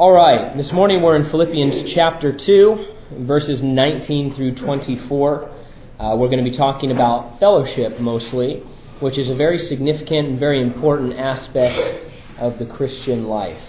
All right, this morning we're in Philippians chapter 2, verses 19 through 24. Uh, we're going to be talking about fellowship mostly, which is a very significant and very important aspect of the Christian life.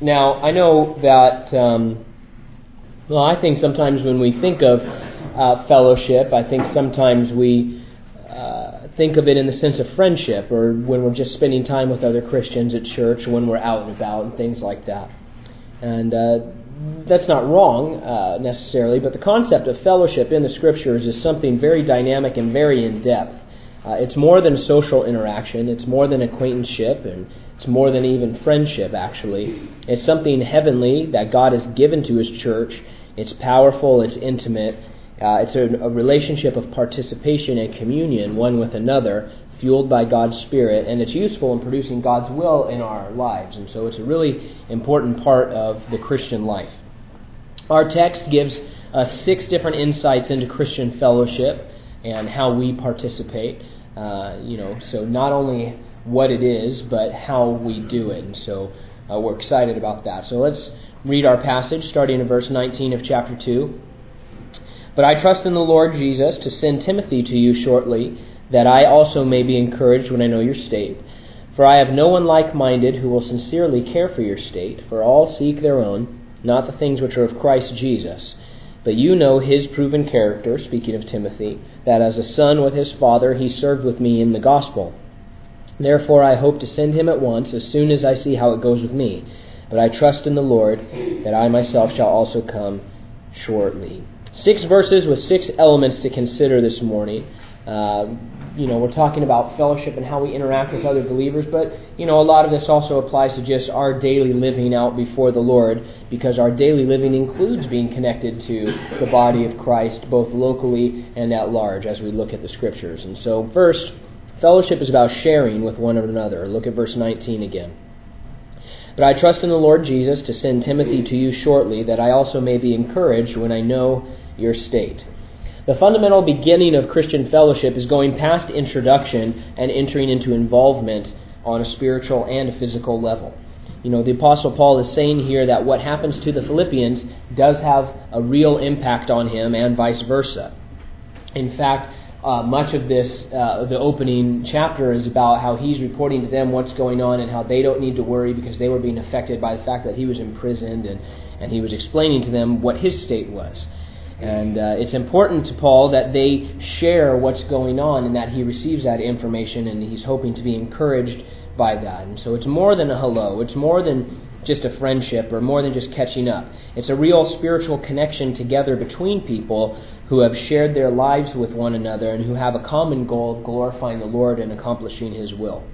Now, I know that, um, well, I think sometimes when we think of uh, fellowship, I think sometimes we uh, think of it in the sense of friendship or when we're just spending time with other Christians at church, when we're out and about and things like that. And uh, that's not wrong uh, necessarily, but the concept of fellowship in the scriptures is something very dynamic and very in depth. Uh, it's more than social interaction, it's more than acquaintanceship, and it's more than even friendship, actually. It's something heavenly that God has given to His church. It's powerful, it's intimate, uh, it's a, a relationship of participation and communion one with another fueled by God's Spirit, and it's useful in producing God's will in our lives. And so it's a really important part of the Christian life. Our text gives us six different insights into Christian fellowship and how we participate. Uh, you know, so not only what it is, but how we do it. And so uh, we're excited about that. So let's read our passage starting in verse 19 of chapter 2. But I trust in the Lord Jesus to send Timothy to you shortly that I also may be encouraged when I know your state. For I have no one like minded who will sincerely care for your state, for all seek their own, not the things which are of Christ Jesus. But you know his proven character, speaking of Timothy, that as a son with his father he served with me in the gospel. Therefore I hope to send him at once, as soon as I see how it goes with me. But I trust in the Lord that I myself shall also come shortly. Six verses with six elements to consider this morning. Uh, you know, we're talking about fellowship and how we interact with other believers, but, you know, a lot of this also applies to just our daily living out before the Lord, because our daily living includes being connected to the body of Christ, both locally and at large, as we look at the Scriptures. And so, first, fellowship is about sharing with one another. Look at verse 19 again. But I trust in the Lord Jesus to send Timothy to you shortly, that I also may be encouraged when I know your state. The fundamental beginning of Christian fellowship is going past introduction and entering into involvement on a spiritual and a physical level. You know, the Apostle Paul is saying here that what happens to the Philippians does have a real impact on him and vice versa. In fact, uh, much of this, uh, the opening chapter, is about how he's reporting to them what's going on and how they don't need to worry because they were being affected by the fact that he was imprisoned and, and he was explaining to them what his state was. And uh, it's important to Paul that they share what's going on and that he receives that information and he's hoping to be encouraged by that. And so it's more than a hello, it's more than just a friendship or more than just catching up. It's a real spiritual connection together between people who have shared their lives with one another and who have a common goal of glorifying the Lord and accomplishing his will.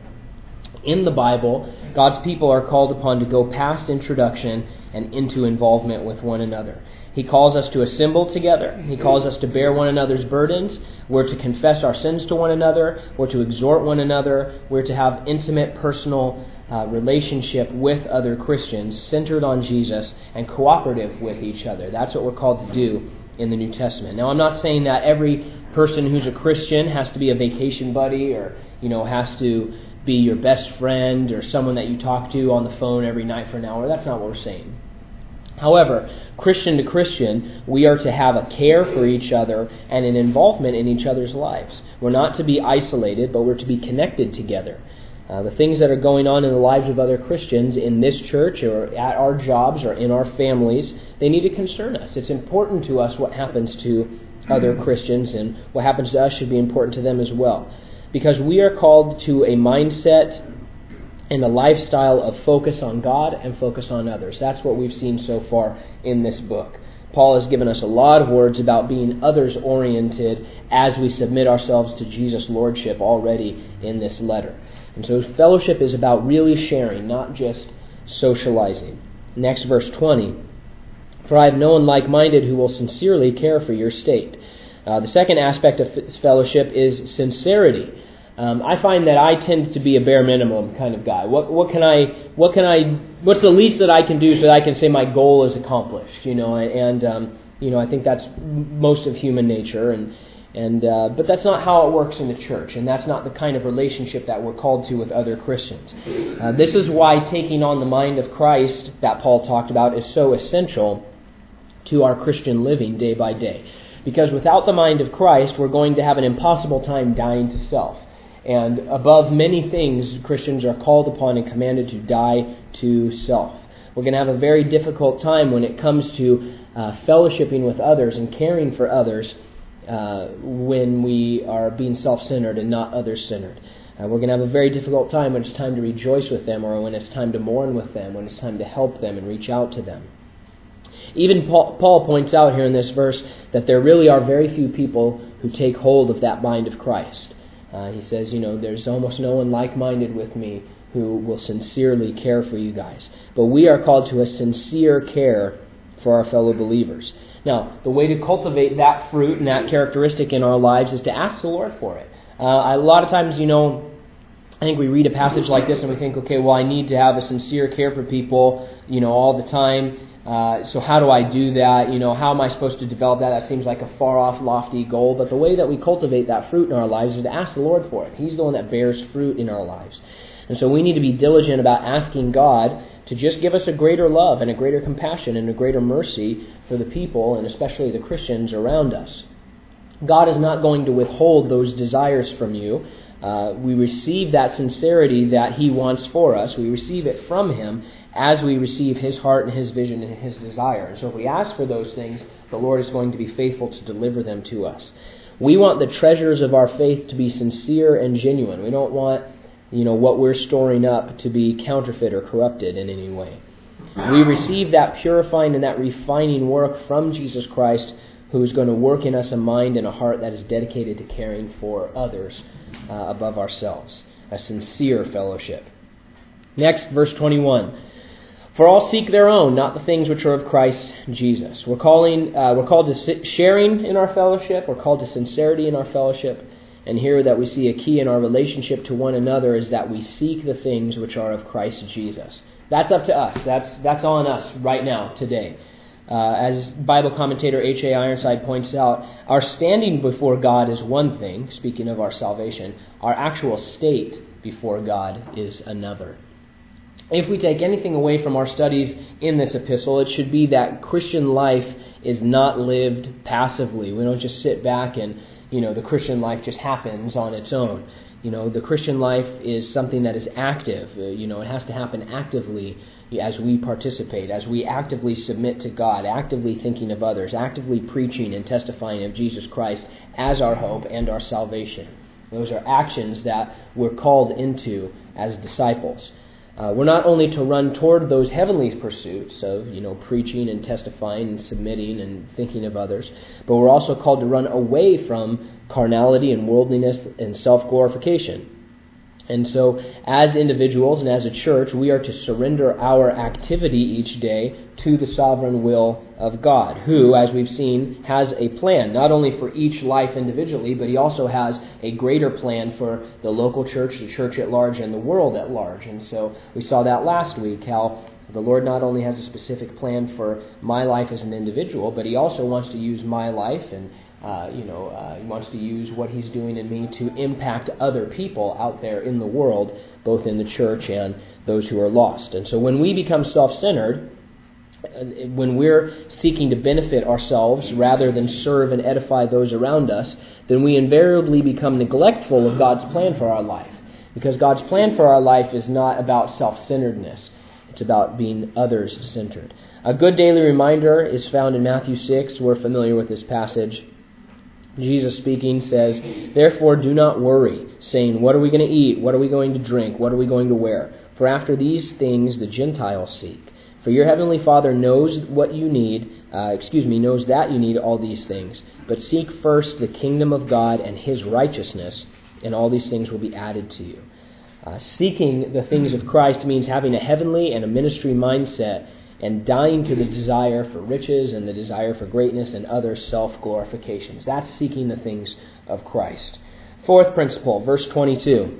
In the Bible, God's people are called upon to go past introduction and into involvement with one another. He calls us to assemble together. He calls us to bear one another's burdens. We're to confess our sins to one another. We're to exhort one another. We're to have intimate, personal uh, relationship with other Christians centered on Jesus and cooperative with each other. That's what we're called to do in the New Testament. Now, I'm not saying that every person who's a Christian has to be a vacation buddy or, you know, has to be your best friend or someone that you talk to on the phone every night for an hour. That's not what we're saying. However, Christian to Christian, we are to have a care for each other and an involvement in each other's lives. We're not to be isolated, but we're to be connected together. Uh, the things that are going on in the lives of other Christians in this church or at our jobs or in our families, they need to concern us. It's important to us what happens to other Christians, and what happens to us should be important to them as well. Because we are called to a mindset and a lifestyle of focus on God and focus on others. That's what we've seen so far in this book. Paul has given us a lot of words about being others oriented as we submit ourselves to Jesus' lordship already in this letter. And so fellowship is about really sharing, not just socializing. Next, verse 20. For I have no one like minded who will sincerely care for your state. Uh, the second aspect of fellowship is sincerity. Um, I find that I tend to be a bare minimum kind of guy. What what can I what can I what's the least that I can do so that I can say my goal is accomplished? You know, and um, you know I think that's most of human nature, and And, uh, but that's not how it works in the church, and that's not the kind of relationship that we're called to with other Christians. Uh, this is why taking on the mind of Christ that Paul talked about is so essential to our Christian living day by day. Because without the mind of Christ, we're going to have an impossible time dying to self. And above many things, Christians are called upon and commanded to die to self. We're going to have a very difficult time when it comes to uh, fellowshipping with others and caring for others uh, when we are being self centered and not other centered. Uh, we're going to have a very difficult time when it's time to rejoice with them or when it's time to mourn with them, when it's time to help them and reach out to them. Even Paul, Paul points out here in this verse that there really are very few people who take hold of that mind of Christ. Uh, he says, you know, there's almost no one like minded with me who will sincerely care for you guys. But we are called to a sincere care for our fellow believers. Now, the way to cultivate that fruit and that characteristic in our lives is to ask the Lord for it. Uh, a lot of times, you know, I think we read a passage like this and we think, okay, well, I need to have a sincere care for people, you know, all the time. Uh, so how do I do that? You know, how am I supposed to develop that? That seems like a far off, lofty goal. But the way that we cultivate that fruit in our lives is to ask the Lord for it. He's the one that bears fruit in our lives. And so we need to be diligent about asking God to just give us a greater love and a greater compassion and a greater mercy for the people and especially the Christians around us. God is not going to withhold those desires from you. Uh, we receive that sincerity that He wants for us. We receive it from Him as we receive His heart and His vision and His desire. And so if we ask for those things, the Lord is going to be faithful to deliver them to us. We want the treasures of our faith to be sincere and genuine. We don't want you know, what we're storing up to be counterfeit or corrupted in any way. We receive that purifying and that refining work from Jesus Christ, who is going to work in us a mind and a heart that is dedicated to caring for others uh, above ourselves. A sincere fellowship. Next, verse 21. For all seek their own, not the things which are of Christ Jesus. We're calling, uh, we're called to sharing in our fellowship. We're called to sincerity in our fellowship. And here that we see a key in our relationship to one another is that we seek the things which are of Christ Jesus. That's up to us. That's, that's on us right now, today. Uh, as Bible commentator H.A. Ironside points out, our standing before God is one thing, speaking of our salvation. Our actual state before God is another. If we take anything away from our studies in this epistle, it should be that Christian life is not lived passively. We don't just sit back and you know, the Christian life just happens on its own. You know, the Christian life is something that is active. Uh, you know, it has to happen actively as we participate, as we actively submit to God, actively thinking of others, actively preaching and testifying of Jesus Christ as our hope and our salvation. Those are actions that we're called into as disciples. Uh, we're not only to run toward those heavenly pursuits of, you know, preaching and testifying and submitting and thinking of others, but we're also called to run away from carnality and worldliness and self glorification. And so, as individuals and as a church, we are to surrender our activity each day to the sovereign will of God, who, as we've seen, has a plan, not only for each life individually, but he also has a greater plan for the local church, the church at large, and the world at large. And so, we saw that last week, how the Lord not only has a specific plan for my life as an individual, but he also wants to use my life and uh, you know, uh, he wants to use what he's doing in me to impact other people out there in the world, both in the church and those who are lost. And so when we become self centered, uh, when we're seeking to benefit ourselves rather than serve and edify those around us, then we invariably become neglectful of God's plan for our life. Because God's plan for our life is not about self centeredness, it's about being others centered. A good daily reminder is found in Matthew 6. We're familiar with this passage. Jesus speaking says, Therefore do not worry, saying, What are we going to eat? What are we going to drink? What are we going to wear? For after these things the Gentiles seek. For your heavenly Father knows what you need, uh, excuse me, knows that you need all these things. But seek first the kingdom of God and his righteousness, and all these things will be added to you. Uh, seeking the things of Christ means having a heavenly and a ministry mindset and dying to the desire for riches and the desire for greatness and other self glorifications. That's seeking the things of Christ. Fourth principle, verse 22.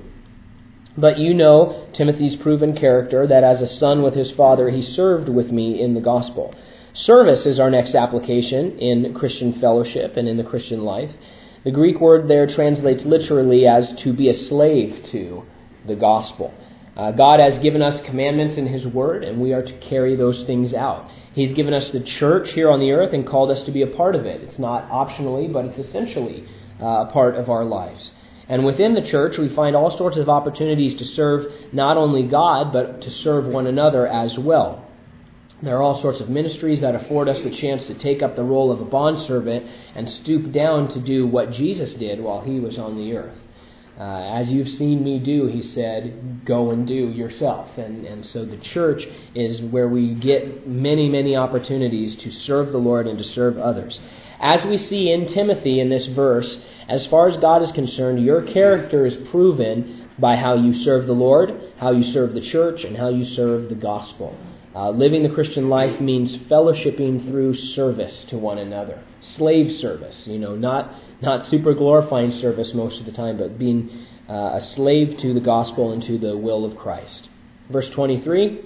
But you know Timothy's proven character, that as a son with his father, he served with me in the gospel. Service is our next application in Christian fellowship and in the Christian life. The Greek word there translates literally as to be a slave to the gospel. Uh, God has given us commandments in His Word, and we are to carry those things out. He's given us the church here on the earth and called us to be a part of it. It's not optionally, but it's essentially uh, a part of our lives. And within the church, we find all sorts of opportunities to serve not only God, but to serve one another as well. There are all sorts of ministries that afford us the chance to take up the role of a bondservant and stoop down to do what Jesus did while he was on the earth. Uh, as you've seen me do, he said, go and do yourself. And, and so the church is where we get many, many opportunities to serve the Lord and to serve others. As we see in Timothy in this verse, as far as God is concerned, your character is proven by how you serve the Lord, how you serve the church, and how you serve the gospel. Uh, living the Christian life means fellowshipping through service to one another, slave service. You know, not not super glorifying service most of the time, but being uh, a slave to the gospel and to the will of Christ. Verse 23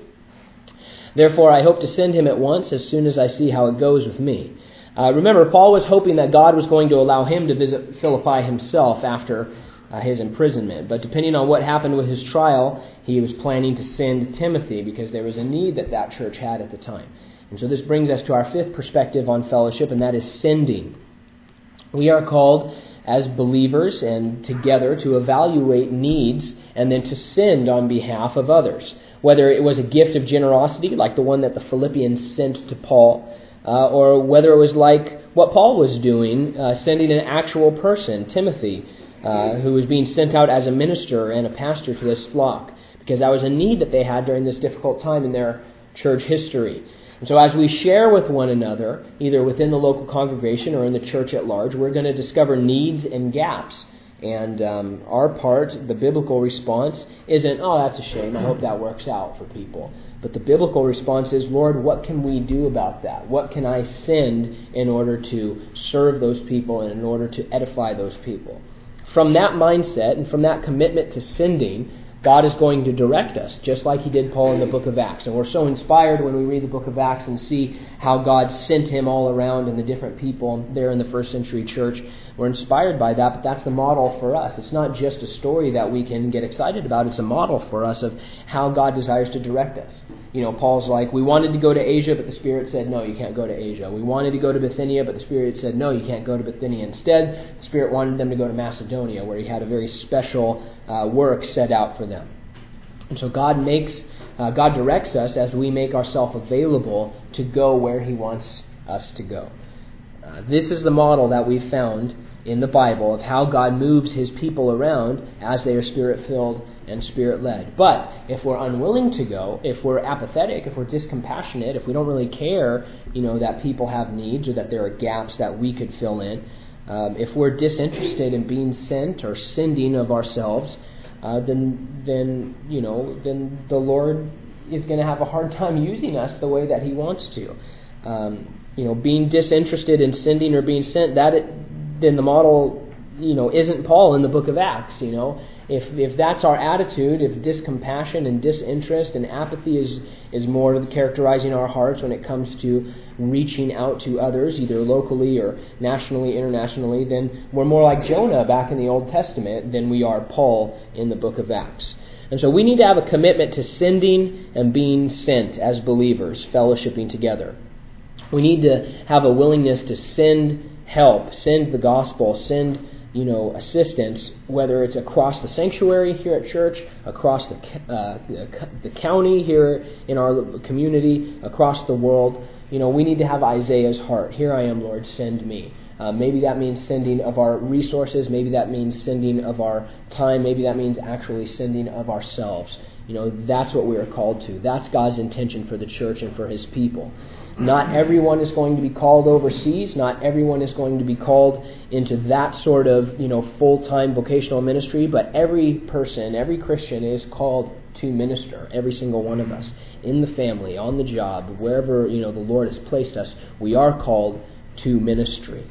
Therefore, I hope to send him at once as soon as I see how it goes with me. Uh, remember, Paul was hoping that God was going to allow him to visit Philippi himself after uh, his imprisonment. But depending on what happened with his trial, he was planning to send Timothy because there was a need that that church had at the time. And so this brings us to our fifth perspective on fellowship, and that is sending. We are called as believers and together to evaluate needs and then to send on behalf of others. Whether it was a gift of generosity, like the one that the Philippians sent to Paul, uh, or whether it was like what Paul was doing, uh, sending an actual person, Timothy, uh, who was being sent out as a minister and a pastor to this flock, because that was a need that they had during this difficult time in their church history. And so, as we share with one another, either within the local congregation or in the church at large, we're going to discover needs and gaps. And um, our part, the biblical response, isn't, oh, that's a shame. I hope that works out for people. But the biblical response is, Lord, what can we do about that? What can I send in order to serve those people and in order to edify those people? From that mindset and from that commitment to sending, God is going to direct us, just like He did Paul in the book of Acts. And we're so inspired when we read the book of Acts and see how God sent him all around and the different people there in the first century church. We're inspired by that, but that's the model for us. It's not just a story that we can get excited about, it's a model for us of how God desires to direct us. You know, Paul's like, we wanted to go to Asia, but the Spirit said, no, you can't go to Asia. We wanted to go to Bithynia, but the Spirit said, no, you can't go to Bithynia. Instead, the Spirit wanted them to go to Macedonia, where He had a very special uh, work set out for them. And so God makes, uh, God directs us as we make ourselves available to go where He wants us to go. Uh, this is the model that we've found in the Bible of how God moves His people around as they are Spirit filled and Spirit led. But if we're unwilling to go, if we're apathetic, if we're discompassionate, if we don't really care, you know, that people have needs or that there are gaps that we could fill in, um, if we're disinterested in being sent or sending of ourselves, uh, then then you know then the Lord is going to have a hard time using us the way that He wants to. Um, you know, being disinterested in sending or being sent, that it, then the model you know isn't Paul in the book of Acts. You know, if if that's our attitude, if discompassion and disinterest and apathy is is more characterizing our hearts when it comes to reaching out to others, either locally or nationally, internationally, then we're more like Jonah back in the Old Testament than we are Paul in the book of Acts. And so we need to have a commitment to sending and being sent as believers, fellowshipping together. We need to have a willingness to send help, send the gospel, send you know, assistance, whether it's across the sanctuary here at church, across the, uh, the, the county here in our community, across the world. You know, we need to have Isaiah's heart. Here I am, Lord, send me. Uh, maybe that means sending of our resources. Maybe that means sending of our time. Maybe that means actually sending of ourselves. You know, that's what we are called to. That's God's intention for the church and for His people. Not everyone is going to be called overseas. Not everyone is going to be called into that sort of, you know, full-time vocational ministry, but every person, every Christian is called to minister, every single one of us. In the family, on the job, wherever, you know, the Lord has placed us, we are called to ministry.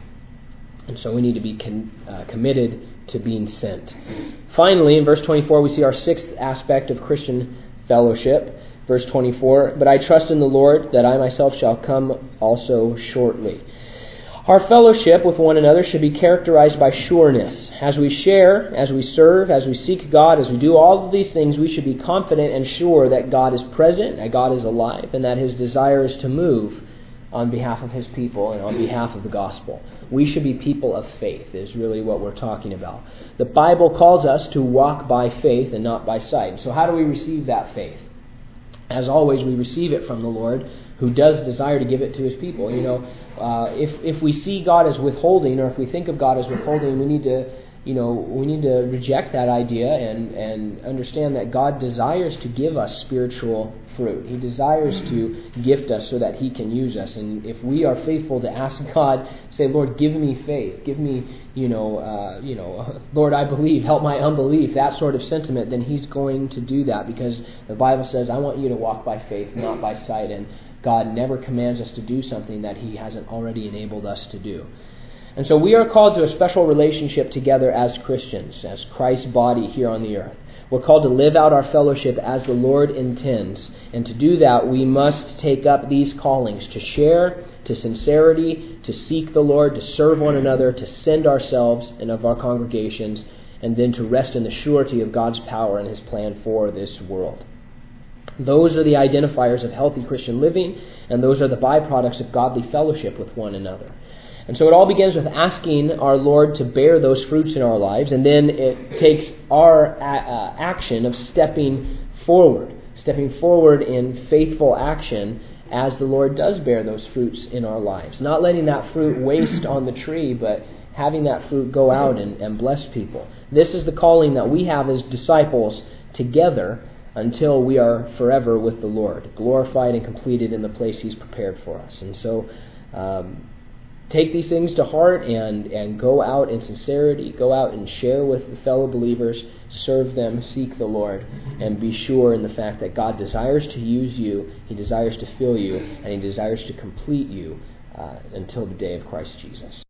And so we need to be con- uh, committed to being sent. Finally, in verse 24, we see our sixth aspect of Christian fellowship. Verse 24, but I trust in the Lord that I myself shall come also shortly. Our fellowship with one another should be characterized by sureness. As we share, as we serve, as we seek God, as we do all of these things, we should be confident and sure that God is present, that God is alive, and that His desire is to move on behalf of His people and on behalf of the gospel. We should be people of faith, is really what we're talking about. The Bible calls us to walk by faith and not by sight. So, how do we receive that faith? As always, we receive it from the Lord who does desire to give it to his people. You know, uh, if if we see God as withholding, or if we think of God as withholding, we need to, you know, we need to reject that idea and and understand that God desires to give us spiritual fruit. He desires to gift us so that He can use us. And if we are faithful to ask God, say, Lord, give me faith, give me, you know, uh, you know, Lord, I believe, help my unbelief, that sort of sentiment, then He's going to do that because the Bible says, I want you to walk by faith, not by sight. And God never commands us to do something that He hasn't already enabled us to do. And so we are called to a special relationship together as Christians, as Christ's body here on the earth. We're called to live out our fellowship as the Lord intends. And to do that, we must take up these callings to share, to sincerity, to seek the Lord, to serve one another, to send ourselves and of our congregations, and then to rest in the surety of God's power and His plan for this world. Those are the identifiers of healthy Christian living, and those are the byproducts of godly fellowship with one another. And so it all begins with asking our Lord to bear those fruits in our lives, and then it takes our uh, action of stepping forward, stepping forward in faithful action as the Lord does bear those fruits in our lives. Not letting that fruit waste on the tree, but having that fruit go out and, and bless people. This is the calling that we have as disciples together until we are forever with the Lord, glorified and completed in the place He's prepared for us. And so, um, take these things to heart and, and go out in sincerity, go out and share with the fellow believers, serve them, seek the Lord, and be sure in the fact that God desires to use you, He desires to fill you, and He desires to complete you uh, until the day of Christ Jesus.